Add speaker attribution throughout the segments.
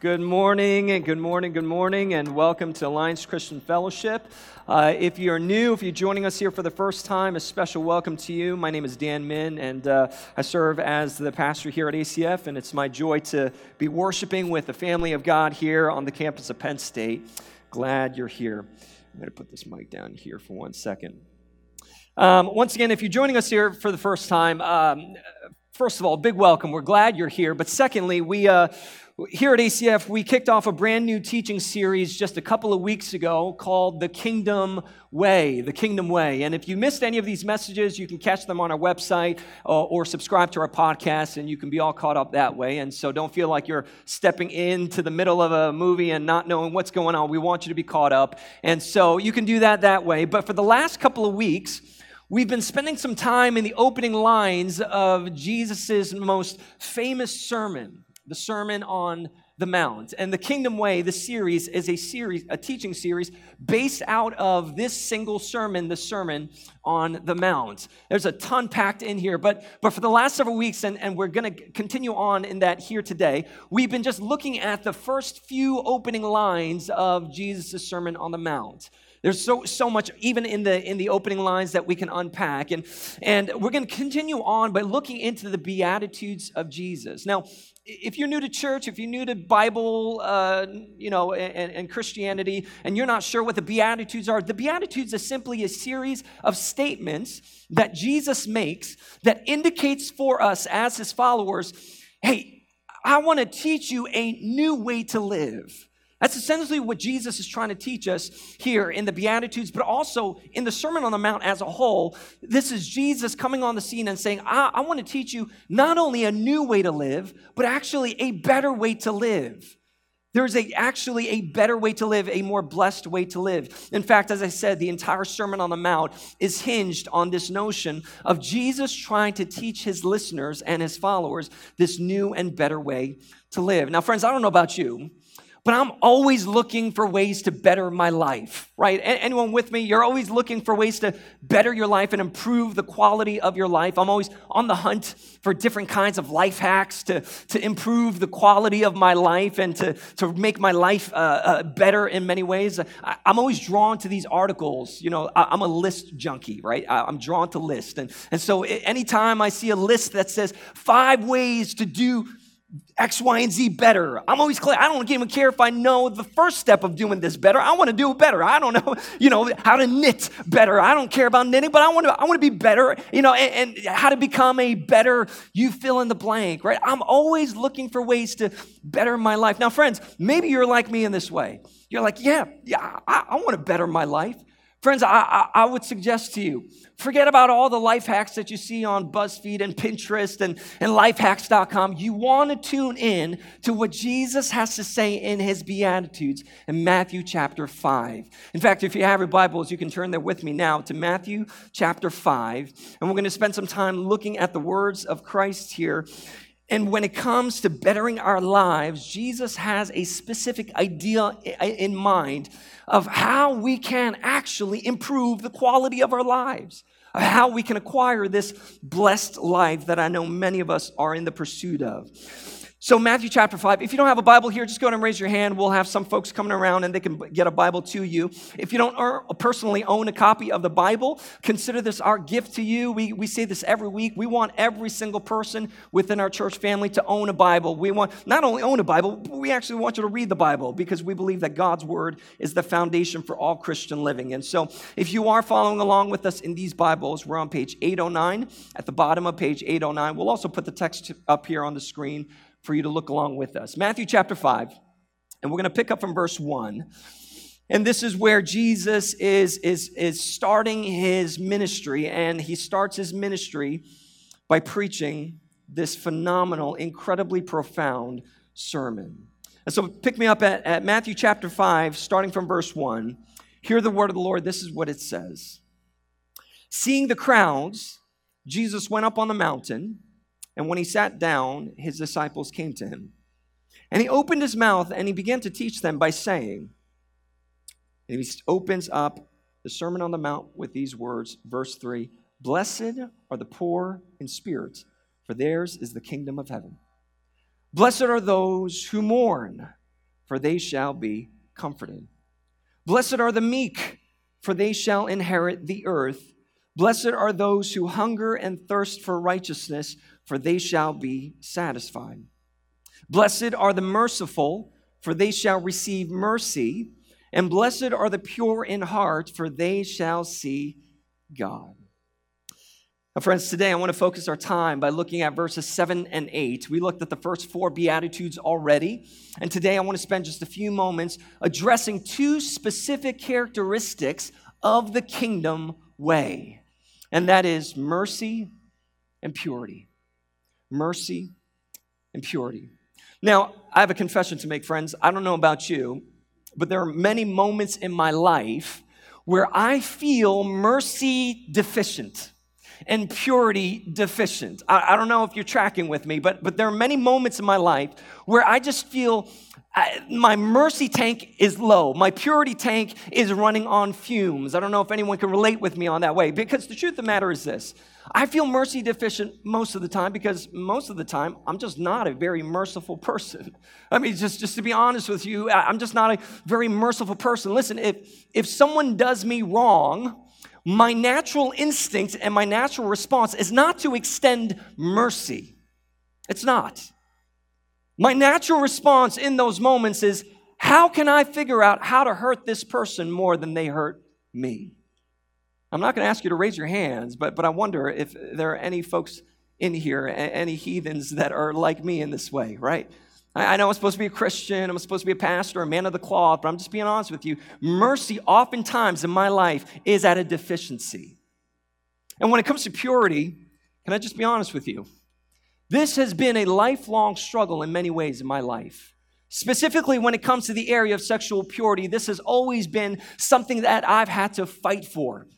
Speaker 1: Good morning, and good morning, good morning, and welcome to Alliance Christian Fellowship. Uh, if you're new, if you're joining us here for the first time, a special welcome to you. My name is Dan Min, and uh, I serve as the pastor here at ACF, and it's my joy to be worshiping with the family of God here on the campus of Penn State. Glad you're here. I'm going to put this mic down here for one second. Um, once again, if you're joining us here for the first time, um, first of all, big welcome. We're glad you're here. But secondly, we, uh, here at ACF, we kicked off a brand new teaching series just a couple of weeks ago called The Kingdom Way. The Kingdom Way. And if you missed any of these messages, you can catch them on our website uh, or subscribe to our podcast, and you can be all caught up that way. And so don't feel like you're stepping into the middle of a movie and not knowing what's going on. We want you to be caught up. And so you can do that that way. But for the last couple of weeks, We've been spending some time in the opening lines of Jesus' most famous sermon, the Sermon on the Mount. And the Kingdom Way, the series, is a series, a teaching series based out of this single sermon, the Sermon on the Mount. There's a ton packed in here, but, but for the last several weeks, and, and we're to continue on in that here today, we've been just looking at the first few opening lines of Jesus' Sermon on the Mount. There's so, so much, even in the, in the opening lines, that we can unpack. And, and we're going to continue on by looking into the Beatitudes of Jesus. Now, if you're new to church, if you're new to Bible, uh, you know, and, and, Christianity, and you're not sure what the Beatitudes are, the Beatitudes is simply a series of statements that Jesus makes that indicates for us as his followers, hey, I want to teach you a new way to live. That's essentially what Jesus is trying to teach us here in the Beatitudes, but also in the Sermon on the Mount as a whole. This is Jesus coming on the scene and saying, I, I want to teach you not only a new way to live, but actually a better way to live. There's a, actually a better way to live, a more blessed way to live. In fact, as I said, the entire Sermon on the Mount is hinged on this notion of Jesus trying to teach his listeners and his followers this new and better way to live. Now, friends, I don't know about you, but I'm always looking for ways to better my life, right? Anyone with me? You're always looking for ways to better your life and improve the quality of your life. I'm always on the hunt for different kinds of life hacks to, to improve the quality of my life and to, to make my life uh, uh, better in many ways. I, am always drawn to these articles. You know, I, am a list junkie, right? I, I'm drawn to lists. And, and so anytime I see a list that says five ways to do X, Y, and Z better. I'm always clear. I don't even care if I know the first step of doing this better. I want to do it better. I don't know, you know, how to knit better. I don't care about knitting, but I want to, I want to be better, you know, and, and how to become a better, you fill in the blank, right? I'm always looking for ways to better my life. Now, friends, maybe you're like me in this way. You're like, yeah, yeah, I, I want to better my life. Friends, I, I, would suggest to you, forget about all the life hacks that you see on BuzzFeed and Pinterest and, and lifehacks.com. You want to tune in to what Jesus has to say in his Beatitudes in Matthew chapter 5. In fact, if you have your Bibles, you can turn there with me now to Matthew chapter 5. And we're going to spend some time looking at the words of Christ here. And when it comes to bettering our lives, Jesus has a specific idea in mind of how we can actually improve the quality of our lives, of how we can acquire this blessed life that I know many of us are in the pursuit of. So, Matthew chapter 5, if you don't have a Bible here, just go ahead and raise your hand. We'll have some folks coming around and they can get a Bible to you. If you don't personally own a copy of the Bible, consider this our gift to you. We, we say this every week. We want every single person within our church family to own a Bible. We want not only own a Bible, we actually want you to read the Bible because we believe that God's Word is the foundation for all Christian living. And so, if you are following along with us in these Bibles, we're on page 809, at the bottom of page 809. We'll also put the text up here on the screen for you to look along with us. Matthew chapter 5, and we're going to pick up from verse 1. And this is where Jesus is, is, is starting his ministry, and he starts his ministry by preaching this phenomenal, incredibly profound sermon. And so pick me up at, at Matthew chapter 5, starting from verse 1. Hear the word of the Lord. This is what it says Seeing the crowds, Jesus went up on the mountain. And when he sat down, his disciples came to him. And he opened his mouth and he began to teach them by saying, and he opens up the Sermon on the Mount with these words, verse 3 Blessed are the poor in spirit, for theirs is the kingdom of heaven. Blessed are those who mourn, for they shall be comforted. Blessed are the meek, for they shall inherit the earth. Blessed are those who hunger and thirst for righteousness, for they shall be satisfied. Blessed are the merciful, for they shall receive mercy. And blessed are the pure in heart, for they shall see God. Now, friends, today I want to focus our time by looking at verses 7 and 8. We looked at the first four Beatitudes already, and today I want to spend just a few moments addressing two specific characteristics of the kingdom way, and that is mercy and purity. Mercy and purity. Now, I have a confession to make, friends. I don't know about you, but there are many moments in my life where I feel mercy deficient and purity deficient. I, I, don't know if you're tracking with me, but, but there are many moments in my life where I just feel I, my mercy tank is low. My purity tank is running on fumes. I don't know if anyone can relate with me on that way because the truth of the matter is this I feel mercy deficient most of the time because most of the time I'm just not a very merciful person. I mean, just, just to be honest with you, I'm just not a very merciful person. Listen, if, if someone does me wrong, my natural instinct and my natural response is not to extend mercy. It's not. My natural response in those moments is how can I figure out how to hurt this person more than they hurt me? I'm not going to ask you to raise your hands, but, but I wonder if there are any folks in here, any heathens that are like me in this way, right? I know I'm supposed to be a Christian, I'm supposed to be a pastor, a man of the cloth, but I'm just being honest with you. Mercy, oftentimes in my life, is at a deficiency. And when it comes to purity, can I just be honest with you? This has been a lifelong struggle in many ways in my life. Specifically, when it comes to the area of sexual purity, this has always been something that I've had to fight for.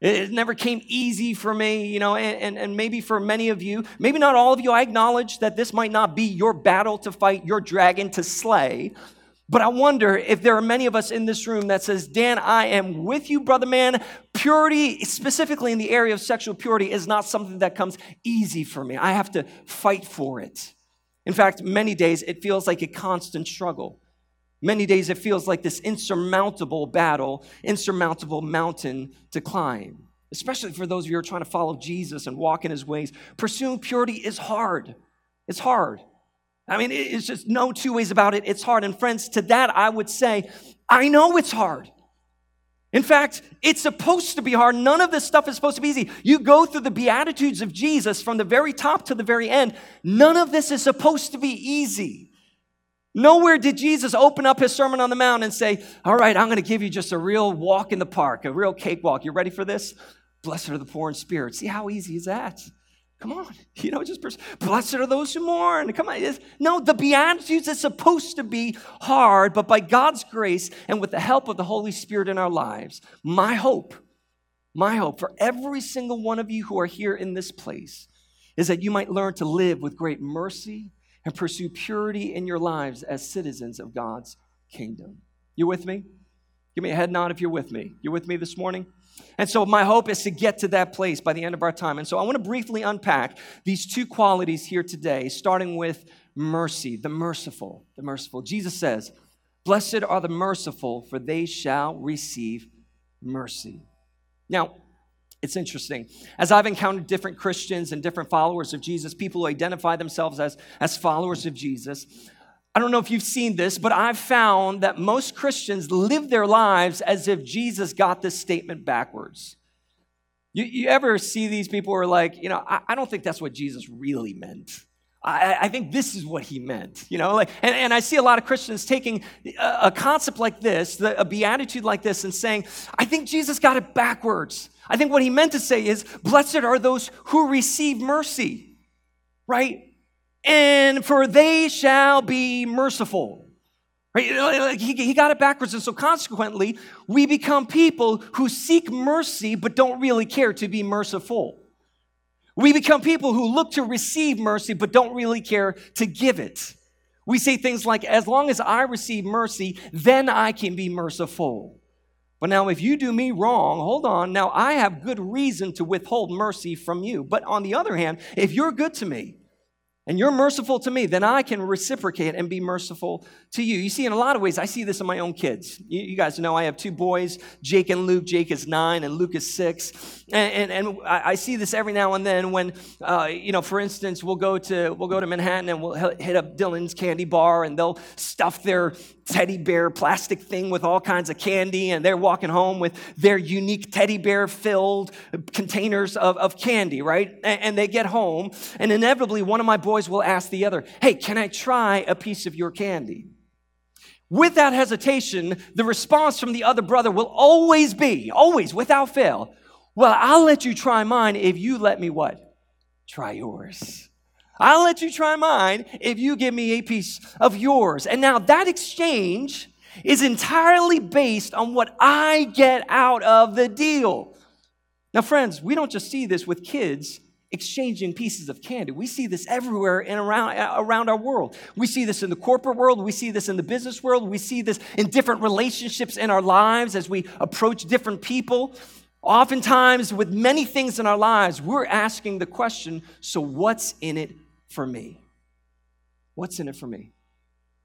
Speaker 1: It never came easy for me, you know, and, and, and, maybe for many of you, maybe not all of you, I acknowledge that this might not be your battle to fight, your dragon to slay. But I wonder if there are many of us in this room that says, Dan, I am with you, brother man. Purity, specifically in the area of sexual purity, is not something that comes easy for me. I have to fight for it. In fact, many days it feels like a constant struggle. Many days it feels like this insurmountable battle, insurmountable mountain to climb, especially for those of you who are trying to follow Jesus and walk in his ways. Pursuing purity is hard. It's hard. I mean, it's just no two ways about it. It's hard. And friends, to that I would say, I know it's hard. In fact, it's supposed to be hard. None of this stuff is supposed to be easy. You go through the Beatitudes of Jesus from the very top to the very end. None of this is supposed to be easy. Nowhere did Jesus open up his Sermon on the Mount and say, All right, I'm going to give you just a real walk in the park, a real cakewalk. You ready for this? Blessed are the poor in spirit. See how easy is that? Come on. You know, just blessed are those who mourn. Come on. No, the Beatitudes is supposed to be hard, but by God's grace and with the help of the Holy Spirit in our lives, my hope, my hope for every single one of you who are here in this place is that you might learn to live with great mercy and pursue purity in your lives as citizens of God's kingdom. You with me? Give me a head nod if you're with me. You with me this morning? And so, my hope is to get to that place by the end of our time. And so, I want to briefly unpack these two qualities here today, starting with mercy, the merciful. The merciful. Jesus says, Blessed are the merciful, for they shall receive mercy. Now, it's interesting. As I've encountered different Christians and different followers of Jesus, people who identify themselves as, as followers of Jesus, I don't know if you've seen this, but I've found that most Christians live their lives as if Jesus got this statement backwards. You, you ever see these people who are like, you know, I, I don't think that's what Jesus really meant. I, I, think this is what he meant, you know, like, and, and I see a lot of Christians taking a, a concept like this, the, a beatitude like this, and saying, I think Jesus got it backwards. I think what he meant to say is, blessed are those who receive mercy, right? And for they shall be merciful. Right? He, he got it backwards. And so consequently, we become people who seek mercy but don't really care to be merciful. We become people who look to receive mercy but don't really care to give it. We say things like, as long as I receive mercy, then I can be merciful. But now, if you do me wrong, hold on, now I have good reason to withhold mercy from you. But on the other hand, if you're good to me, and you're merciful to me, then I can reciprocate and be merciful to you. You see, in a lot of ways, I see this in my own kids. You, you guys know I have two boys, Jake and Luke. Jake is nine and Luke is six. And, and, and I, I, see this every now and then when, uh, you know, for instance, we'll go, to, we'll go to Manhattan and we'll hit up Dylan's candy bar and they'll stuff their teddy bear plastic thing with all kinds of candy and they're walking home with their unique teddy bear filled containers of, of candy, right? And, and they get home and inevitably one of my boys will ask the other, Hey, can I try a piece of your candy? Without hesitation, the response from the other brother will always be, always, without fail, Well, I'll let you try mine if you let me what? Try yours. I'll let you try mine if you give me a piece of yours. And now that exchange is entirely based on what I get out of the deal. Now, friends, we don't just see this with kids exchanging pieces of candy. We see this everywhere and around, around our world. We see this in the corporate world. We see this in the business world. We see this in different relationships in our lives as we approach different people. Oftentimes, with many things in our lives, we're asking the question so, what's in it for me? What's in it for me?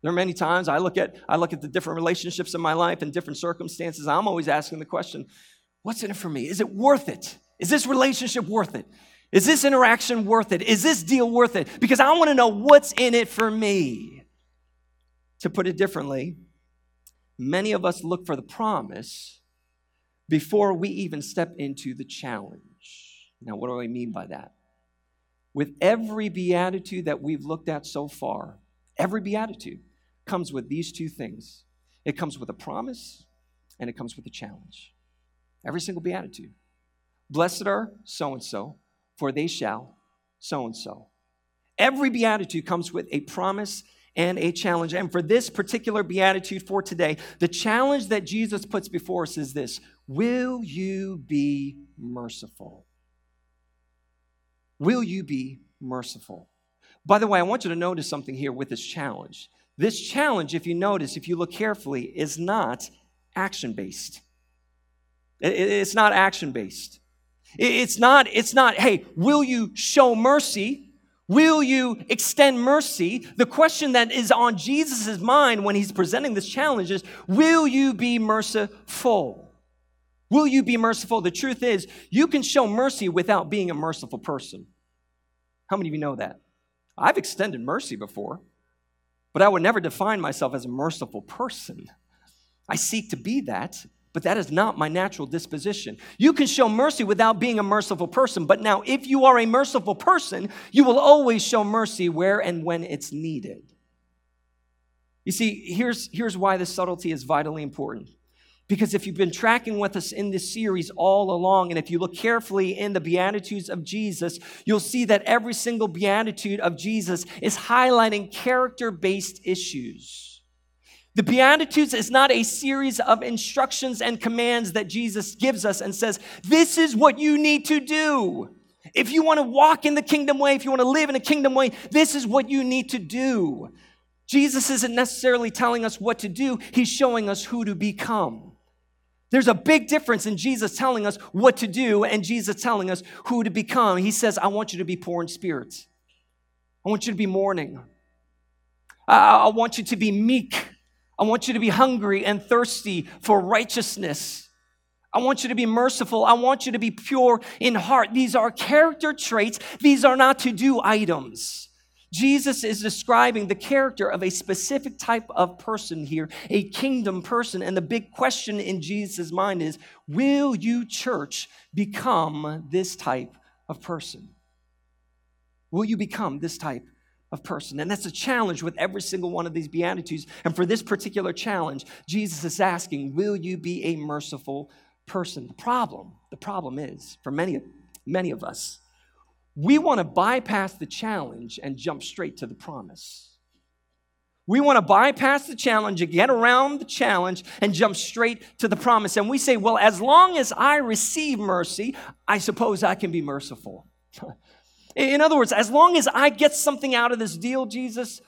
Speaker 1: There are many times I look at I look at the different relationships in my life and different circumstances. I'm always asking the question, what's in it for me? Is it worth it? Is this relationship worth it? Is this interaction worth it? Is this deal worth it? Because I want to know what's in it for me. To put it differently, many of us look for the promise before we even step into the challenge. Now, what do I mean by that? With every beatitude that we've looked at so far, every beatitude comes with these two things it comes with a promise and it comes with a challenge. Every single beatitude. Blessed are so and so for they shall so and so. Every beatitude comes with a promise and a challenge. And for this particular beatitude for today, the challenge that Jesus puts before us is this Will you be merciful? Will you be merciful? By the way, I want you to notice something here with this challenge. This challenge, if you notice, if you look carefully, is not action based. It's not action based. It's not, it's not, hey, will you show mercy? Will you extend mercy? The question that is on Jesus' mind when he's presenting this challenge is, will you be merciful? Will you be merciful? The truth is, you can show mercy without being a merciful person. How many of you know that? I've extended mercy before, but I would never define myself as a merciful person. I seek to be that, but that is not my natural disposition. You can show mercy without being a merciful person, but now if you are a merciful person, you will always show mercy where and when it's needed. You see, here's, here's why this subtlety is vitally important. Because if you've been tracking with us in this series all along, and if you look carefully in the Beatitudes of Jesus, you'll see that every single Beatitude of Jesus is highlighting character based issues. The Beatitudes is not a series of instructions and commands that Jesus gives us and says, This is what you need to do. If you want to walk in the kingdom way, if you want to live in a kingdom way, this is what you need to do. Jesus isn't necessarily telling us what to do, He's showing us who to become. There's a big difference in Jesus telling us what to do and Jesus telling us who to become. He says, I want you to be poor in spirit. I want you to be mourning. I, I want you to be meek. I want you to be hungry and thirsty for righteousness. I want you to be merciful. I want you to be pure in heart. These are character traits. These are not to do items. Jesus is describing the character of a specific type of person here, a kingdom person. And the big question in Jesus' mind is Will you, church, become this type of person? Will you become this type of person. And that's a challenge with every single one of these Beatitudes. And for this particular challenge, Jesus is asking, Will you be a merciful person? The problem, the problem is, for many, many of us, we want to bypass the challenge and jump straight to the promise. We want to bypass the challenge and get around the challenge and jump straight to the promise. And we say, well, as long as I receive mercy, I suppose I can be merciful. In other words, as long as I get something out of this deal, Jesus,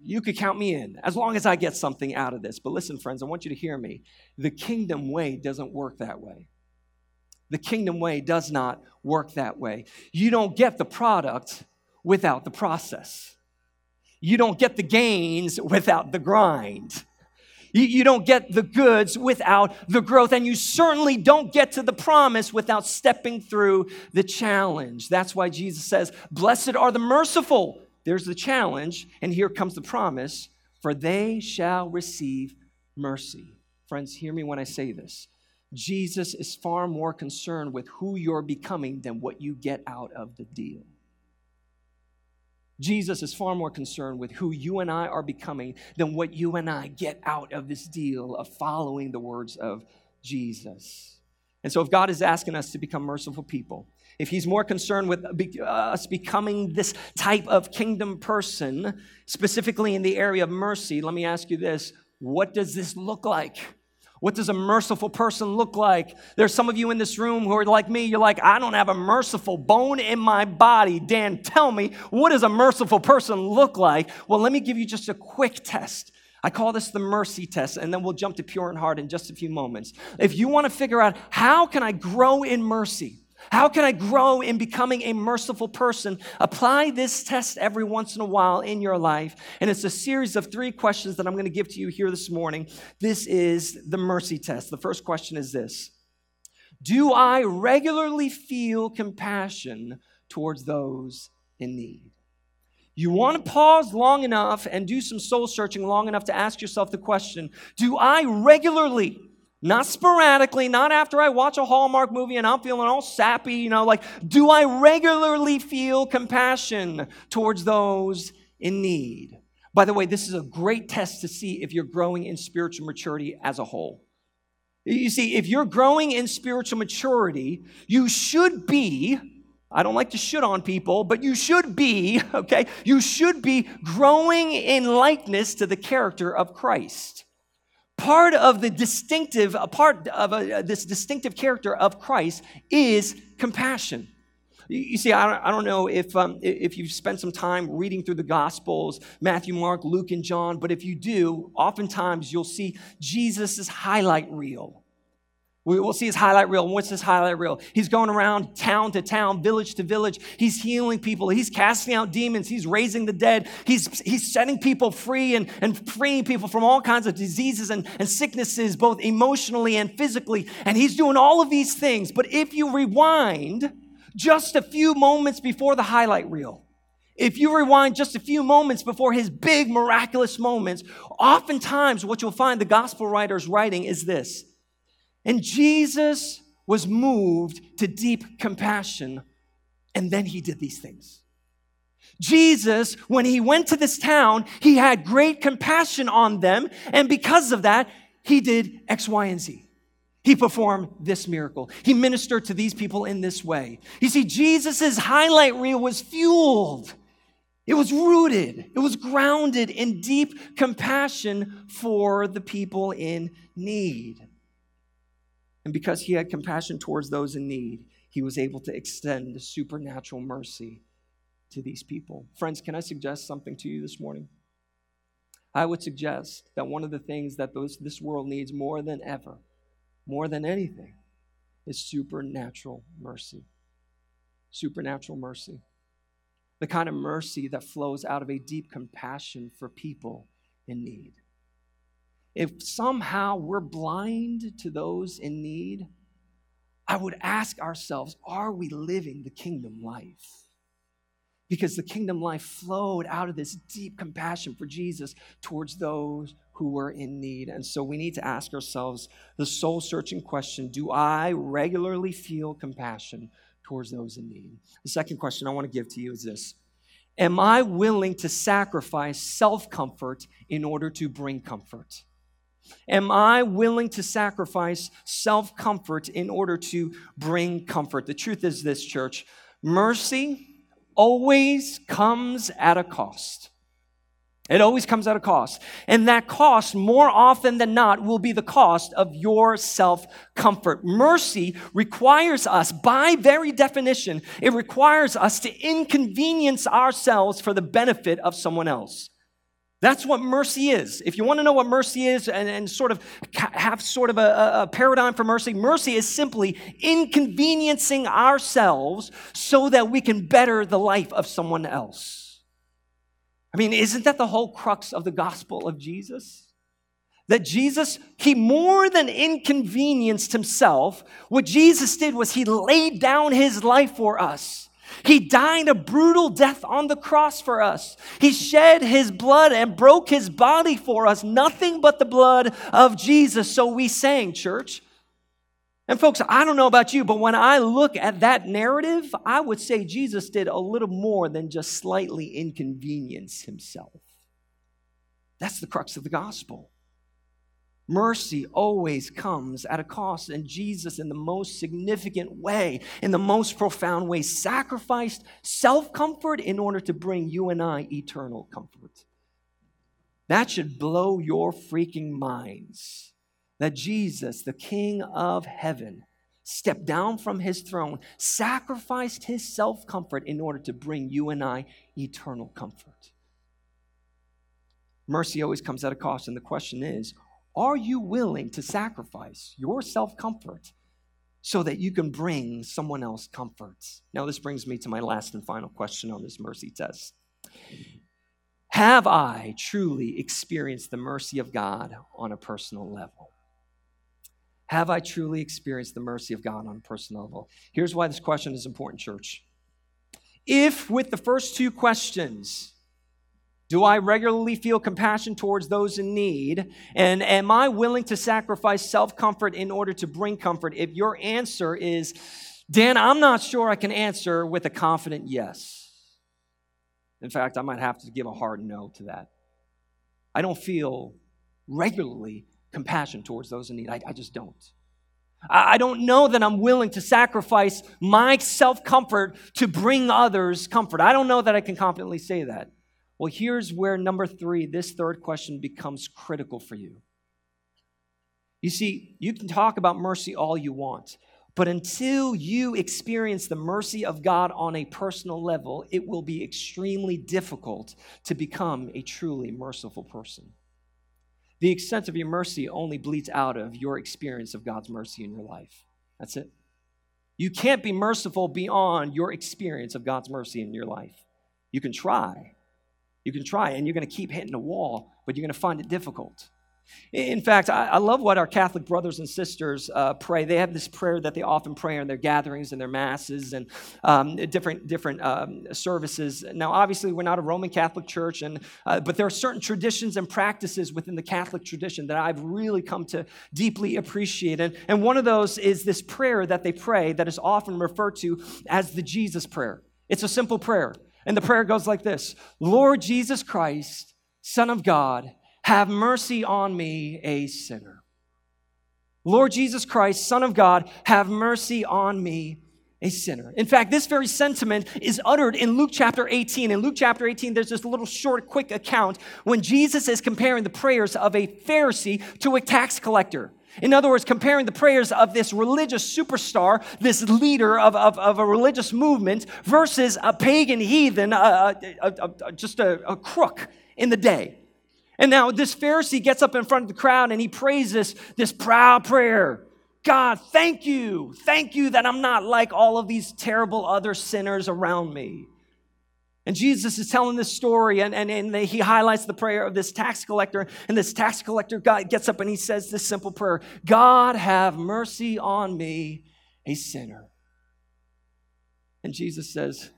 Speaker 1: you could count me in, as long as I get something out of this. But listen, friends, I want you to hear me. The kingdom way doesn't work that way. The kingdom way does not work that way. You don't get the product without the process. You don't get the gains without the grind. You, you, don't get the goods without the growth, and you certainly don't get to the promise without stepping through the challenge. That's why Jesus says, Blessed are the merciful. There's the challenge, and here comes the promise for they shall receive mercy. Friends, hear me when I say this. Jesus is far more concerned with who you're becoming than what you get out of the deal. Jesus is far more concerned with who you and I are becoming than what you and I get out of this deal of following the words of Jesus. And so, if God is asking us to become merciful people, if He's more concerned with uh, uh, us becoming this type of kingdom person, specifically in the area of mercy, let me ask you this what does this look like? What does a merciful person look like? There's some of you in this room who are like me. You're like, I don't have a merciful bone in my body. Dan, tell me, what does a merciful person look like? Well, let me give you just a quick test. I call this the mercy test, and then we'll jump to pure in heart in just a few moments. If you want to figure out how can I grow in mercy, how can I grow in becoming a merciful person? Apply this test every once in a while in your life. And it's a series of three questions that I'm going to give to you here this morning. This is the mercy test. The first question is this Do I regularly feel compassion towards those in need? You want to pause long enough and do some soul searching long enough to ask yourself the question Do I regularly not sporadically, not after I watch a Hallmark movie and I'm feeling all sappy, you know, like, do I regularly feel compassion towards those in need? By the way, this is a great test to see if you're growing in spiritual maturity as a whole. You see, if you're growing in spiritual maturity, you should be, I don't like to shit on people, but you should be, okay, you should be growing in likeness to the character of Christ part of the distinctive, a part of a, this distinctive character of Christ is compassion. You see, I don't, know if, um, if you've spent some time reading through the Gospels, Matthew, Mark, Luke, and John, but if you do, oftentimes you'll see Jesus' highlight reel. We will see his highlight reel. What's his highlight reel? He's going around town to town, village to village. He's healing people. He's casting out demons. He's raising the dead. He's, he's setting people free and, and freeing people from all kinds of diseases and, and sicknesses, both emotionally and physically. And he's doing all of these things. But if you rewind just a few moments before the highlight reel, if you rewind just a few moments before his big miraculous moments, oftentimes what you'll find the gospel writers writing is this and Jesus was moved to deep compassion, and then he did these things. Jesus, when he went to this town, he had great compassion on them, and because of that, he did X, Y, and Z. He performed this miracle. He ministered to these people in this way. You see, Jesus' highlight reel was fueled. It was rooted. It was grounded in deep compassion for the people in need. And because he had compassion towards those in need, he was able to extend the supernatural mercy to these people. Friends, can I suggest something to you this morning? I would suggest that one of the things that those, this world needs more than ever, more than anything, is supernatural mercy. Supernatural mercy. The kind of mercy that flows out of a deep compassion for people in need if somehow we're blind to those in need, I would ask ourselves are we living the kingdom life? Because the kingdom life flowed out of this deep compassion for Jesus towards those who were in need. And so we need to ask ourselves the soul searching question Do I regularly feel compassion towards those in need? The second question I want to give to you is this Am I willing to sacrifice self comfort in order to bring comfort? Am I willing to sacrifice self comfort in order to bring comfort? The truth is this, church mercy always comes at a cost. It always comes at a cost. And that cost, more often than not, will be the cost of your self comfort. Mercy requires us, by very definition, it requires us to inconvenience ourselves for the benefit of someone else. That's what mercy is. If you want to know what mercy is and, and sort of have sort of a, a, paradigm for mercy, mercy is simply inconveniencing ourselves so that we can better the life of someone else. I mean, isn't that the whole crux of the gospel of Jesus? That Jesus, he more than inconvenienced himself, what Jesus did was he laid down his life for us. He died a brutal death on the cross for us. He shed his blood and broke his body for us. Nothing but the blood of Jesus. So we sang, church. And folks, I don't know about you, but when I look at that narrative, I would say Jesus did a little more than just slightly inconvenience himself. That's the crux of the gospel. Mercy always comes at a cost, and Jesus, in the most significant way, in the most profound way, sacrificed self comfort in order to bring you and I eternal comfort. That should blow your freaking minds that Jesus, the King of heaven, stepped down from his throne, sacrificed his self comfort in order to bring you and I eternal comfort. Mercy always comes at a cost, and the question is are you willing to sacrifice your self comfort so that you can bring someone else comfort? Now, this brings me to my last and final question on this mercy test. Have I truly experienced the mercy of God on a personal level? Have I truly experienced the mercy of God on a personal level? Here's why this question is important, church. If with the first two questions, do I regularly feel compassion towards those in need? And am I willing to sacrifice self comfort in order to bring comfort? If your answer is, Dan, I'm not sure I can answer with a confident yes. In fact, I might have to give a hard no to that. I don't feel regularly compassion towards those in need. I, I just don't. I, I don't know that I'm willing to sacrifice my self comfort to bring others comfort. I don't know that I can confidently say that. Well, here's where number three, this third question becomes critical for you. You see, you can talk about mercy all you want, but until you experience the mercy of God on a personal level, it will be extremely difficult to become a truly merciful person. The extent of your mercy only bleeds out of your experience of God's mercy in your life. That's it. You can't be merciful beyond your experience of God's mercy in your life. You can try, you can try, and you're going to keep hitting the wall, but you're going to find it difficult. In fact, I, I love what our Catholic brothers and sisters uh, pray. They have this prayer that they often pray in their gatherings and their masses and um, different different um, services. Now, obviously, we're not a Roman Catholic church, and uh, but there are certain traditions and practices within the Catholic tradition that I've really come to deeply appreciate. And, and one of those is this prayer that they pray that is often referred to as the Jesus prayer. It's a simple prayer. And the prayer goes like this Lord Jesus Christ, Son of God, have mercy on me, a sinner. Lord Jesus Christ, Son of God, have mercy on me, a sinner. In fact, this very sentiment is uttered in Luke chapter 18. In Luke chapter 18, there's this little short, quick account when Jesus is comparing the prayers of a Pharisee to a tax collector. In other words, comparing the prayers of this religious superstar, this leader of, of, of a religious movement, versus a pagan heathen, uh, just a, a crook in the day. And now this Pharisee gets up in front of the crowd and he prays this, this proud prayer. God, thank you. Thank you that I'm not like all of these terrible other sinners around me. And Jesus is telling this story, and, and, and he highlights the prayer of this tax collector. And this tax collector God gets up and he says this simple prayer God, have mercy on me, a sinner. And Jesus says,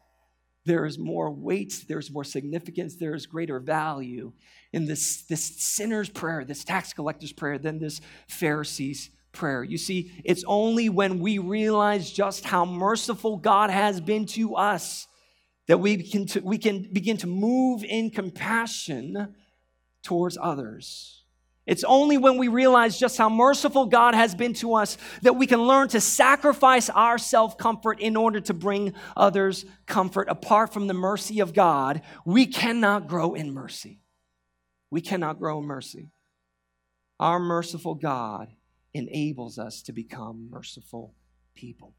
Speaker 1: There is more weight, there's more significance, there is greater value in this, this sinner's prayer, this tax collector's prayer, than this Pharisee's prayer. You see, it's only when we realize just how merciful God has been to us that we can, to, we can begin to move in compassion towards others. It's only when we realize just how merciful God has been to us that we can learn to sacrifice our self comfort in order to bring others comfort. Apart from the mercy of God, we cannot grow in mercy. We cannot grow in mercy. Our merciful God enables us to become merciful people.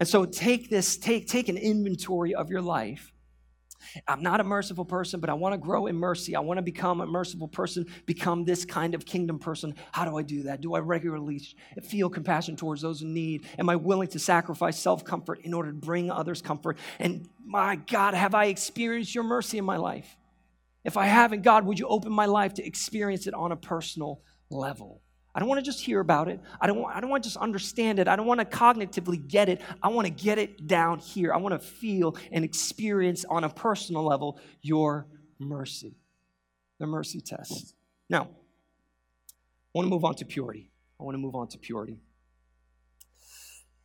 Speaker 1: And so take this, take, take an inventory of your life I'm not a merciful person, but I want to grow in mercy. I want to become a merciful person, become this kind of kingdom person. How do I do that? Do I regularly feel compassion towards those in need? Am I willing to sacrifice self comfort in order to bring others comfort? And my God, have I experienced your mercy in my life? If I haven't, God, would you open my life to experience it on a personal level? I don't want to just hear about it. I don't, want, I don't want to just understand it. I don't want to cognitively get it. I want to get it down here. I want to feel and experience on a personal level your mercy, the mercy test. Now, I want to move on to purity. I want to move on to purity.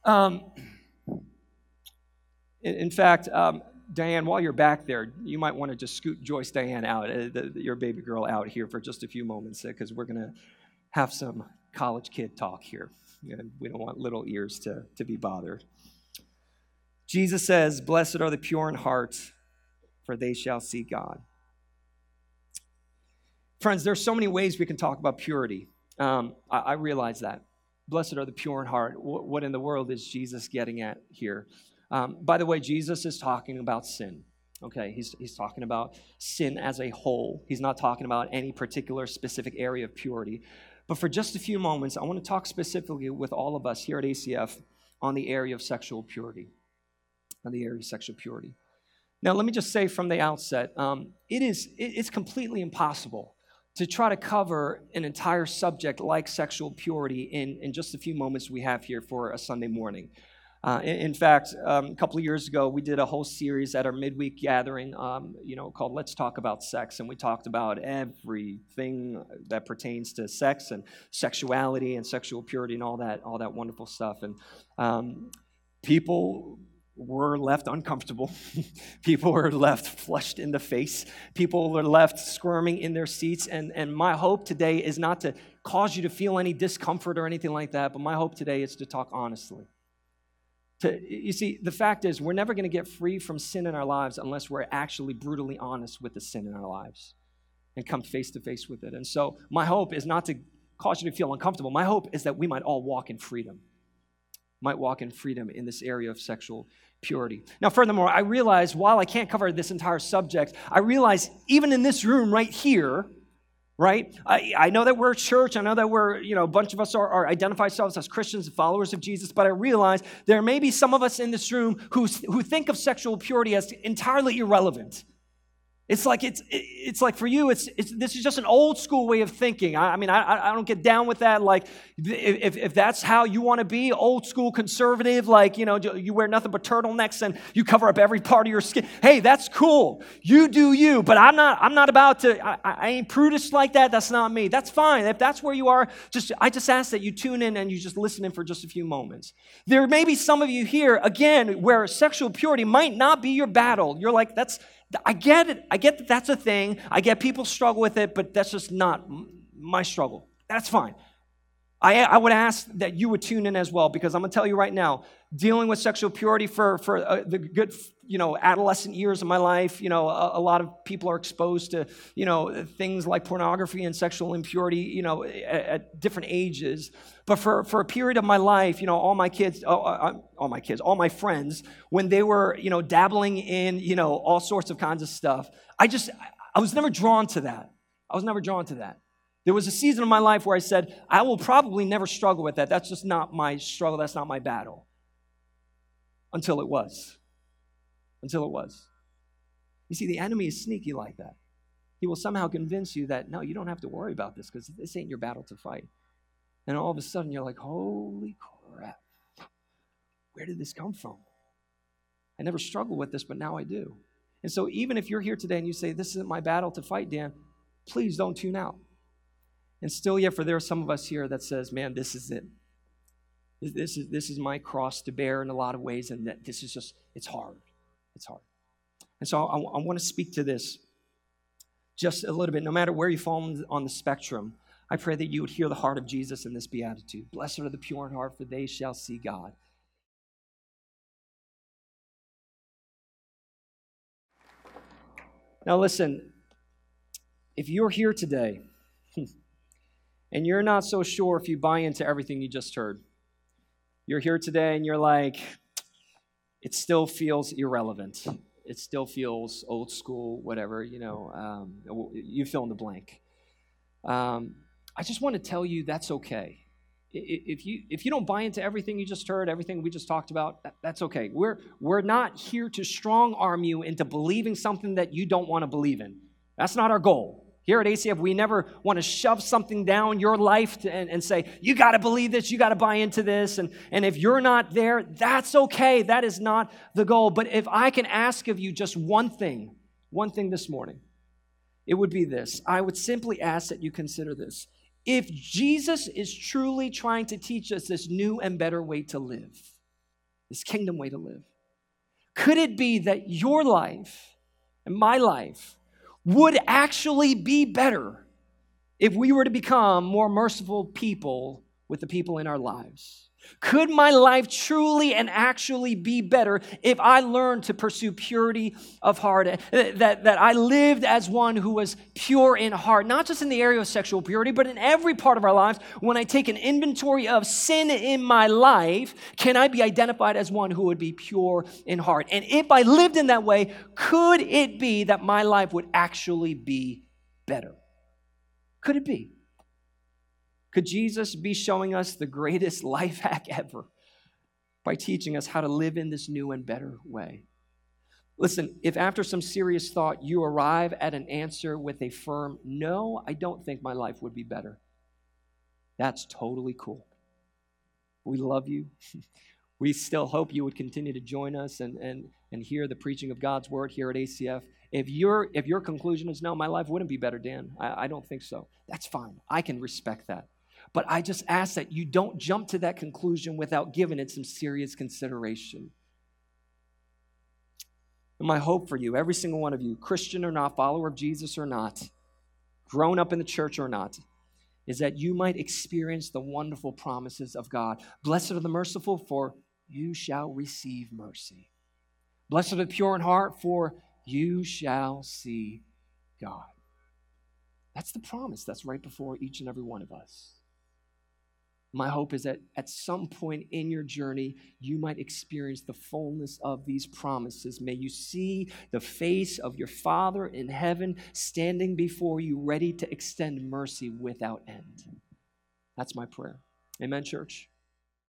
Speaker 1: Um, in, in fact, um, Diane, while you're back there, you might want to just scoot Joyce Diane out, uh, the, your baby girl out here for just a few moments because uh, we're going to have some college kid talk here. And we don't want little ears to, to be bothered. Jesus says, Blessed are the pure in heart, for they shall see God. Friends, there's so many ways we can talk about purity. Um, I, I, realize that. Blessed are the pure in heart. What, what in the world is Jesus getting at here? Um, by the way, Jesus is talking about sin. Okay, he's, he's talking about sin as a whole. He's not talking about any particular specific area of purity. But for just a few moments, I want to talk specifically with all of us here at ACF on the area of sexual purity. On the area of sexual purity. Now, let me just say from the outset, um, it is it's completely impossible to try to cover an entire subject like sexual purity in, in just a few moments we have here for a Sunday morning. Uh, in, in, fact, um, a couple of years ago, we did a whole series at our midweek gathering, um, you know, called "Let's Talk About Sex," and we talked about everything that pertains to sex and sexuality and sexual purity and all that, all that wonderful stuff. And um, people were left uncomfortable. people were left flushed in the face. People were left squirming in their seats. And, and my hope today is not to cause you to feel any discomfort or anything like that, but my hope today is to talk honestly to, you see, the fact is, we're never going to get free from sin in our lives unless we're actually brutally honest with the sin in our lives and come face to face with it. And so, my hope is not to cause you to feel uncomfortable. My hope is that we might all walk in freedom, might walk in freedom in this area of sexual purity. Now, furthermore, I realize while I can't cover this entire subject, I realize even in this room right here, right? I, I know that we're a church. I know that we're, you know, a bunch of us are, are identify ourselves as Christians and followers of Jesus, but I realize there may be some of us in this room who, who think of sexual purity as entirely irrelevant. It's like it's it's like for you, it's, it's this is just an old school way of thinking. I, I mean, I, I don't get down with that. Like, if, if that's how you want to be, old school conservative, like you know, you wear nothing but turtlenecks and you cover up every part of your skin. Hey, that's cool. You do you. But I'm not. I'm not about to. I, I ain't prudish like that. That's not me. That's fine. If that's where you are, just I just ask that you tune in and you just listen in for just a few moments. There may be some of you here again where sexual purity might not be your battle. You're like, that's I get it. I get that that's a thing. I get people struggle with it, but that's just not my struggle. That's fine. I, I would ask that you would tune in as well because I'm going to tell you right now, dealing with sexual purity for, for uh, the good, you know, adolescent years of my life, you know, a, a, lot of people are exposed to, you know, things like pornography and sexual impurity, you know, at, at different ages. But for, for a period of my life, you know, all my kids, all, uh, all my kids, all my friends, when they were, you know, dabbling in, you know, all sorts of kinds of stuff, I just, I was never drawn to that. I was never drawn to that. There was a season of my life where I said, I will probably never struggle with that. That's just not my struggle. That's not my battle. Until it was. Until it was. You see, the enemy is sneaky like that. He will somehow convince you that, no, you don't have to worry about this because this ain't your battle to fight. And all of a sudden, you're like, holy crap. Where did this come from? I never struggled with this, but now I do. And so, even if you're here today and you say, This isn't my battle to fight, Dan, please don't tune out. And still, yet, for there are some of us here that says, man, this is it. This is, this is my cross to bear in a lot of ways, and that this is just, it's hard. It's hard. And so I, I want to speak to this just a little bit. No matter where you fall on the spectrum, I pray that you would hear the heart of Jesus in this beatitude. Blessed are the pure in heart, for they shall see God. Now, listen, if you're here today and you're not so sure if you buy into everything you just heard. You're here today and you're like, it still feels irrelevant. it still feels old school, whatever, you know, um, you fill in the blank. Um, I just want to tell you that's okay. If you, if you don't buy into everything you just heard, everything we just talked about, that, that's okay. We're, we're not here to strong arm you into believing something that you don't want to believe in. That's not our goal. Here at ACF, we never want to shove something down your life to, and, and say, you got to believe this, you got to buy into this. And, and if you're not there, that's okay. That is not the goal. But if I can ask of you just one thing, one thing this morning, it would be this. I would simply ask that you consider this. If Jesus is truly trying to teach us this new and better way to live, this kingdom way to live, could it be that your life and my life would actually be better if we were to become more merciful people with the people in our lives. Could my life truly and actually be better if I learned to pursue purity of heart? Eh, eh, that, that I lived as one who was pure in heart, not just in the area of sexual purity, but in every part of our lives. When I take an inventory of sin in my life, can I be identified as one who would be pure in heart? And if I lived in that way, could it be that my life would actually be better? Could it be? Could Jesus be showing us the greatest life hack ever by teaching us how to live in this new and better way? Listen, if after some serious thought you arrive at an answer with a firm, no, I don't think my life would be better, that's totally cool. We love you. we still hope you would continue to join us and, and, and hear the preaching of God's word here at ACF. If, your if your conclusion is no, my life wouldn't be better, Dan, I, I don't think so. That's fine. I can respect that. But I just ask that you don't jump to that conclusion without giving it some serious consideration. And my hope for you, every single one of you, Christian or not, follower of Jesus or not, grown up in the church or not, is that you might experience the wonderful promises of God. Blessed are the merciful, for you shall receive mercy. Blessed are the pure in heart, for you shall see God. That's the promise that's right before each and every one of us. My hope is that at some point in your journey, you might experience the fullness of these promises. May you see the face of your Father in heaven standing before you, ready to extend mercy without end. That's my prayer. Amen, church.